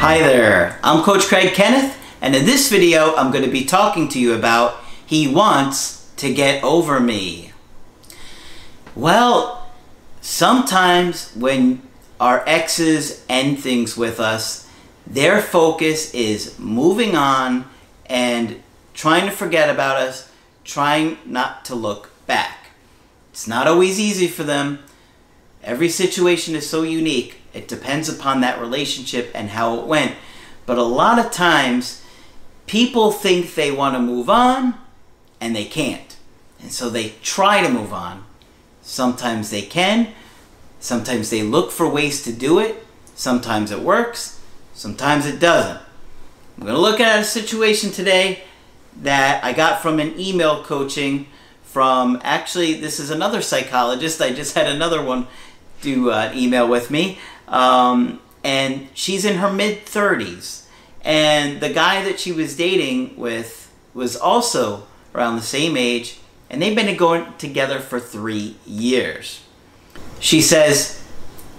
Hi there, I'm Coach Craig Kenneth, and in this video, I'm going to be talking to you about He Wants to Get Over Me. Well, sometimes when our exes end things with us, their focus is moving on and trying to forget about us, trying not to look back. It's not always easy for them. Every situation is so unique. It depends upon that relationship and how it went. But a lot of times, people think they want to move on and they can't. And so they try to move on. Sometimes they can, sometimes they look for ways to do it, sometimes it works, sometimes it doesn't. I'm going to look at a situation today that I got from an email coaching from actually, this is another psychologist. I just had another one do an uh, email with me. Um, and she's in her mid 30s. And the guy that she was dating with was also around the same age, and they've been going together for three years. She says,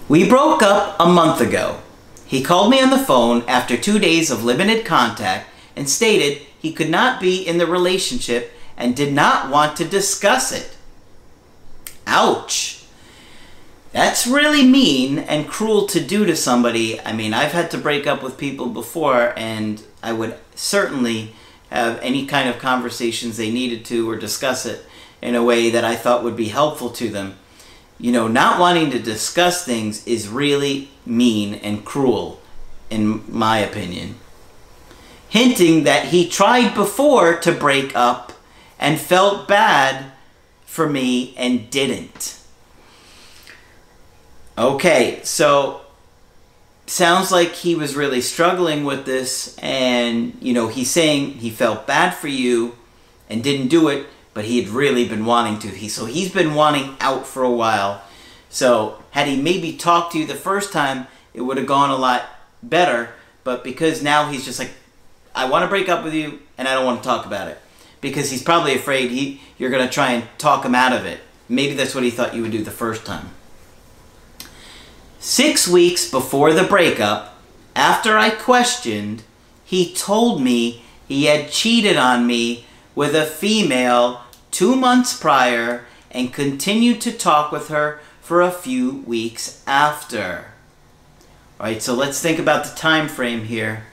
We broke up a month ago. He called me on the phone after two days of limited contact and stated he could not be in the relationship and did not want to discuss it. Ouch. That's really mean and cruel to do to somebody. I mean, I've had to break up with people before, and I would certainly have any kind of conversations they needed to or discuss it in a way that I thought would be helpful to them. You know, not wanting to discuss things is really mean and cruel, in my opinion. Hinting that he tried before to break up and felt bad for me and didn't. Okay, so sounds like he was really struggling with this, and you know, he's saying he felt bad for you and didn't do it, but he had really been wanting to. He so he's been wanting out for a while. So had he maybe talked to you the first time, it would have gone a lot better. But because now he's just like, I want to break up with you, and I don't want to talk about it, because he's probably afraid he you're gonna try and talk him out of it. Maybe that's what he thought you would do the first time. Six weeks before the breakup, after I questioned, he told me he had cheated on me with a female two months prior and continued to talk with her for a few weeks after. Alright, so let's think about the time frame here.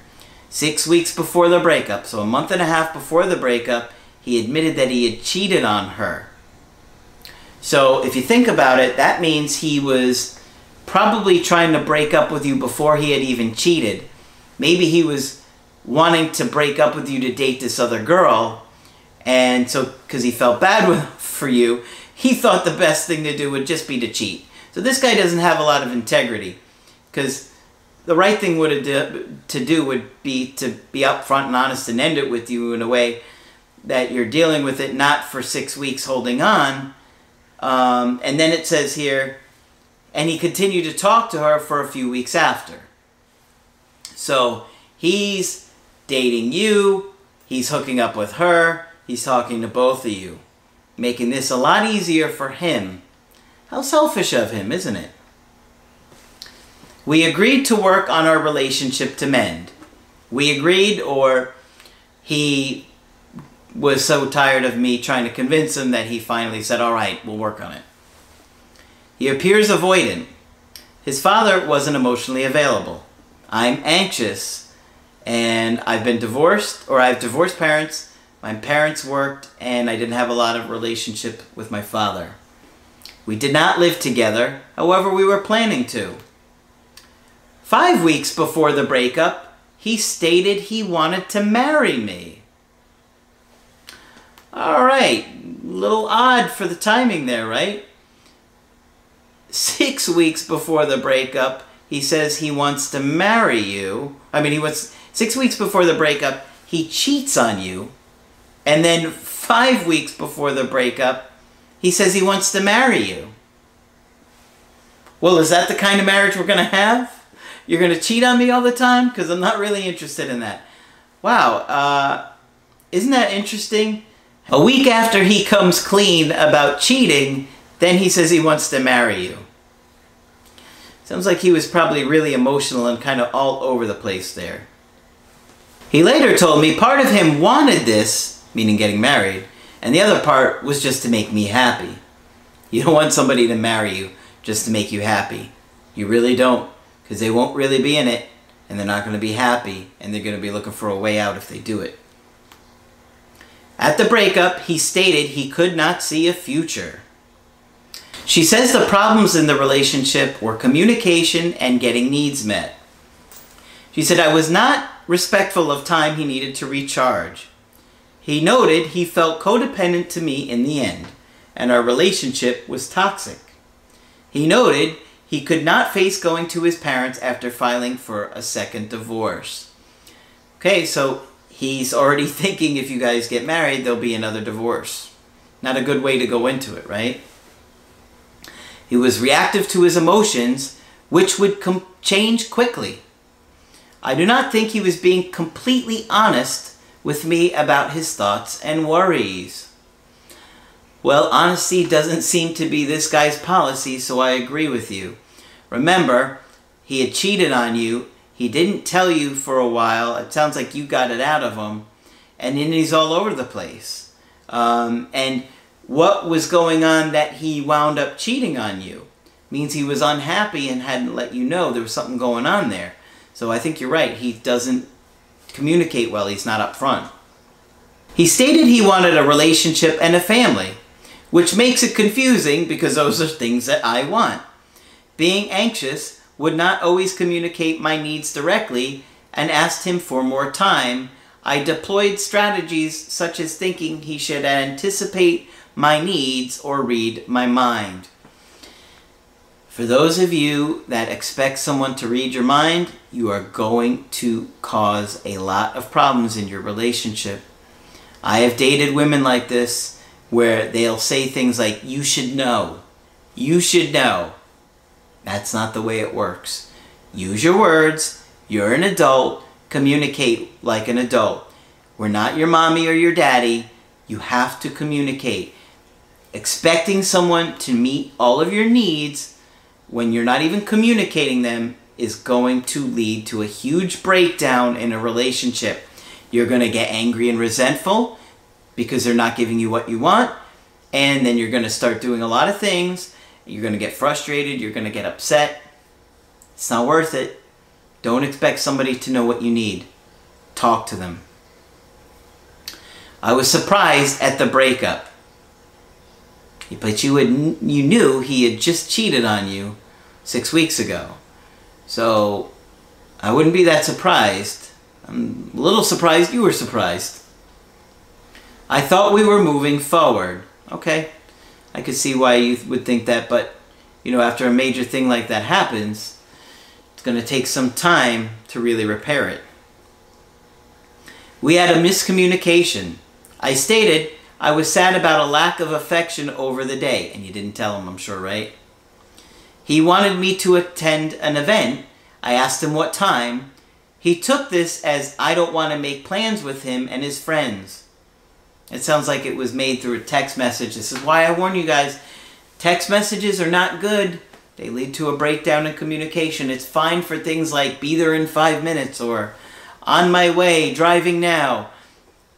Six weeks before the breakup, so a month and a half before the breakup, he admitted that he had cheated on her. So if you think about it, that means he was probably trying to break up with you before he had even cheated. Maybe he was wanting to break up with you to date this other girl, and so because he felt bad with, for you, he thought the best thing to do would just be to cheat. So this guy doesn't have a lot of integrity, because the right thing would to do would be to be upfront and honest and end it with you in a way that you're dealing with it not for six weeks holding on. Um, and then it says here and he continued to talk to her for a few weeks after. So he's dating you, he's hooking up with her, he's talking to both of you, making this a lot easier for him. How selfish of him, isn't it? We agreed to work on our relationship to mend. We agreed, or he was so tired of me trying to convince him that he finally said, All right, we'll work on it. He appears avoidant. His father wasn't emotionally available. I'm anxious, and I've been divorced, or I have divorced parents. My parents worked, and I didn't have a lot of relationship with my father. We did not live together, however, we were planning to. Five weeks before the breakup, he stated he wanted to marry me. All right, little odd for the timing there, right? Six weeks before the breakup, he says he wants to marry you. I mean, he was six weeks before the breakup, he cheats on you. And then five weeks before the breakup, he says he wants to marry you. Well, is that the kind of marriage we're going to have? You're going to cheat on me all the time? Because I'm not really interested in that. Wow, uh, isn't that interesting? A week after he comes clean about cheating, then he says he wants to marry you. Sounds like he was probably really emotional and kind of all over the place there. He later told me part of him wanted this, meaning getting married, and the other part was just to make me happy. You don't want somebody to marry you just to make you happy. You really don't, because they won't really be in it, and they're not going to be happy, and they're going to be looking for a way out if they do it. At the breakup, he stated he could not see a future. She says the problems in the relationship were communication and getting needs met. She said, I was not respectful of time he needed to recharge. He noted he felt codependent to me in the end, and our relationship was toxic. He noted he could not face going to his parents after filing for a second divorce. Okay, so he's already thinking if you guys get married, there'll be another divorce. Not a good way to go into it, right? He was reactive to his emotions, which would com- change quickly. I do not think he was being completely honest with me about his thoughts and worries. Well, honesty doesn't seem to be this guy's policy, so I agree with you. Remember, he had cheated on you. He didn't tell you for a while. It sounds like you got it out of him. And then he's all over the place. Um, and what was going on that he wound up cheating on you? Means he was unhappy and hadn't let you know there was something going on there. So I think you're right. He doesn't communicate well. He's not upfront. He stated he wanted a relationship and a family, which makes it confusing because those are things that I want. Being anxious would not always communicate my needs directly and asked him for more time. I deployed strategies such as thinking he should anticipate my needs or read my mind. For those of you that expect someone to read your mind, you are going to cause a lot of problems in your relationship. I have dated women like this where they'll say things like, You should know. You should know. That's not the way it works. Use your words. You're an adult. Communicate like an adult. We're not your mommy or your daddy. You have to communicate expecting someone to meet all of your needs when you're not even communicating them is going to lead to a huge breakdown in a relationship. You're going to get angry and resentful because they're not giving you what you want. And then you're going to start doing a lot of things. You're going to get frustrated. You're going to get upset. It's not worth it. Don't expect somebody to know what you need. Talk to them. I was surprised at the breakup. But you you knew he had just cheated on you six weeks ago. So I wouldn't be that surprised. I'm a little surprised you were surprised. I thought we were moving forward. Okay, I could see why you would think that, but you know, after a major thing like that happens, it's going to take some time to really repair it. We had a miscommunication. I stated I was sad about a lack of affection over the day, and you didn't tell him, I'm sure, right? He wanted me to attend an event. I asked him what time. He took this as I don't want to make plans with him and his friends. It sounds like it was made through a text message. This is why I warn you guys text messages are not good. They lead to a breakdown in communication. It's fine for things like be there in five minutes or on my way, driving now.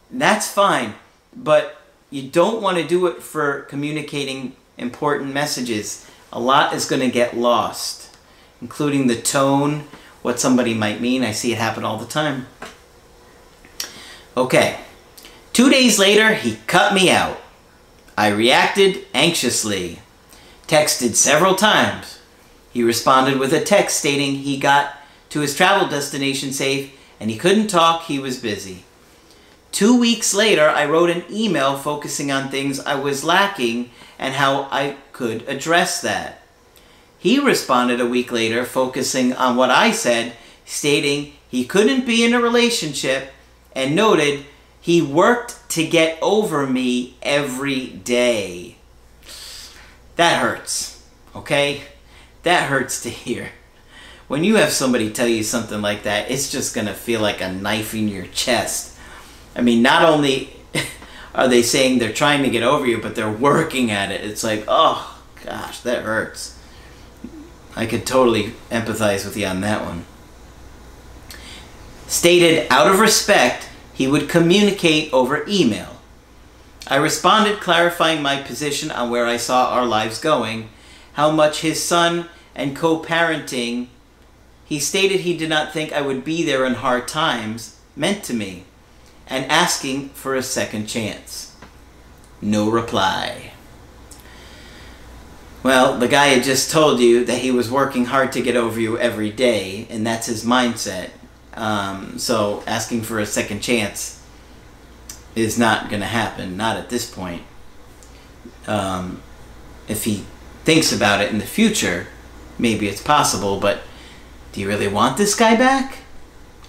That's fine. But you don't want to do it for communicating important messages. A lot is going to get lost, including the tone, what somebody might mean. I see it happen all the time. Okay. Two days later, he cut me out. I reacted anxiously. Texted several times. He responded with a text stating he got to his travel destination safe and he couldn't talk, he was busy. Two weeks later, I wrote an email focusing on things I was lacking and how I could address that. He responded a week later, focusing on what I said, stating he couldn't be in a relationship and noted he worked to get over me every day. That hurts, okay? That hurts to hear. When you have somebody tell you something like that, it's just gonna feel like a knife in your chest. I mean, not only are they saying they're trying to get over you, but they're working at it. It's like, oh gosh, that hurts. I could totally empathize with you on that one. Stated out of respect, he would communicate over email. I responded clarifying my position on where I saw our lives going, how much his son and co parenting. He stated he did not think I would be there in hard times meant to me, and asking for a second chance. No reply. Well, the guy had just told you that he was working hard to get over you every day, and that's his mindset. Um, so asking for a second chance is not going to happen, not at this point. Um, if he thinks about it in the future, maybe it's possible, but do you really want this guy back?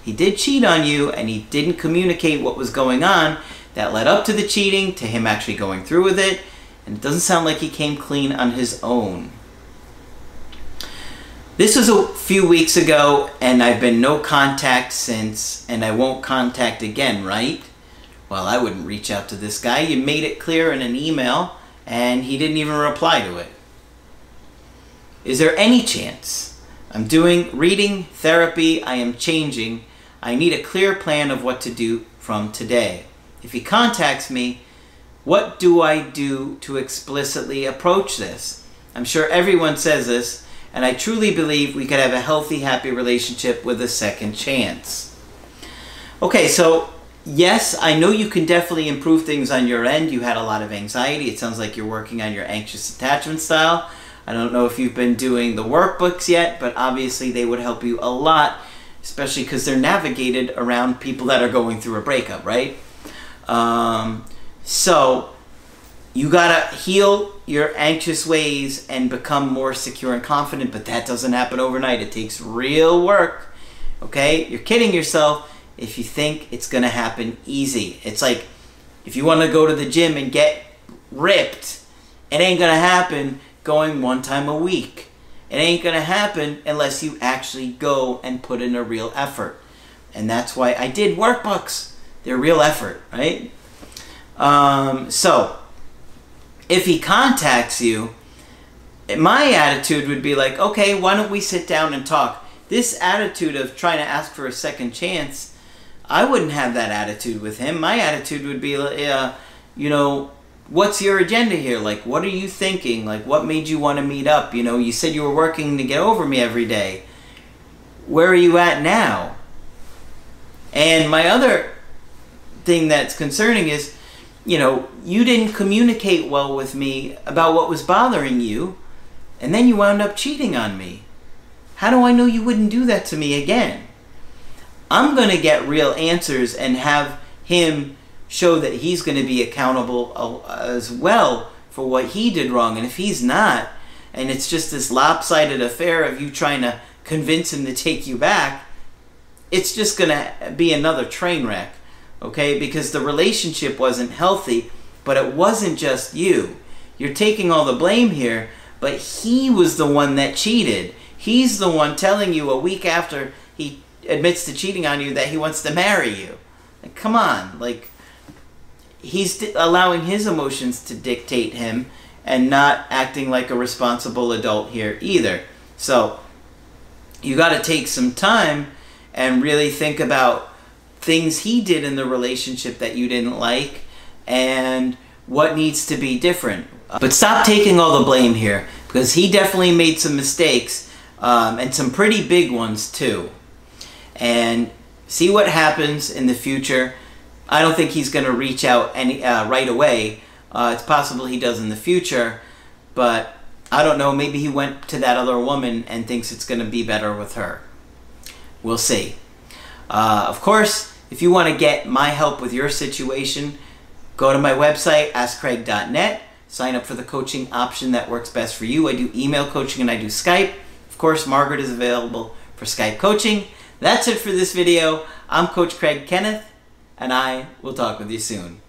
He did cheat on you, and he didn't communicate what was going on that led up to the cheating, to him actually going through with it, and it doesn't sound like he came clean on his own. This was a few weeks ago, and I've been no contact since, and I won't contact again, right? Well, I wouldn't reach out to this guy. You made it clear in an email, and he didn't even reply to it. Is there any chance? I'm doing reading, therapy, I am changing. I need a clear plan of what to do from today. If he contacts me, what do I do to explicitly approach this? I'm sure everyone says this, and I truly believe we could have a healthy, happy relationship with a second chance. Okay, so yes, I know you can definitely improve things on your end. You had a lot of anxiety. It sounds like you're working on your anxious attachment style. I don't know if you've been doing the workbooks yet, but obviously they would help you a lot, especially because they're navigated around people that are going through a breakup, right? Um, so you gotta heal your anxious ways and become more secure and confident, but that doesn't happen overnight. It takes real work. Okay? You're kidding yourself if you think it's gonna happen easy. It's like if you wanna go to the gym and get ripped, it ain't gonna happen going one time a week. It ain't gonna happen unless you actually go and put in a real effort. And that's why I did workbooks. They're real effort, right? Um, so, if he contacts you, my attitude would be like, okay, why don't we sit down and talk? This attitude of trying to ask for a second chance, I wouldn't have that attitude with him. My attitude would be, uh, you know, what's your agenda here? Like, what are you thinking? Like, what made you want to meet up? You know, you said you were working to get over me every day. Where are you at now? And my other thing that's concerning is, you know, you didn't communicate well with me about what was bothering you, and then you wound up cheating on me. How do I know you wouldn't do that to me again? I'm going to get real answers and have him show that he's going to be accountable uh, as well for what he did wrong. And if he's not, and it's just this lopsided affair of you trying to convince him to take you back, it's just going to be another train wreck okay? Because the relationship wasn't healthy, but it wasn't just you. You're taking all the blame here, but he was the one that cheated. He's the one telling you a week after he admits to cheating on you that he wants to marry you. Like, come on, like he's allowing his emotions to dictate him and not acting like a responsible adult here either. So, you got to take some time and really think about things he did in the relationship that you didn't like and what needs to be different. But stop taking all the blame here because he definitely made some mistakes um, and some pretty big ones too. And see what happens in the future. I don't think he's going to reach out any uh, right away. Uh, it's possible he does in the future, but I don't know. Maybe he went to that other woman and thinks it's going to be better with her. We'll see. Uh, of course, If you want to get my help with your situation, go to my website, askcraig.net, sign up for the coaching option that works best for you. I do email coaching and I do Skype. Of course, Margaret is available for Skype coaching. That's it for this video. I'm Coach Craig Kenneth, and I will talk with you soon.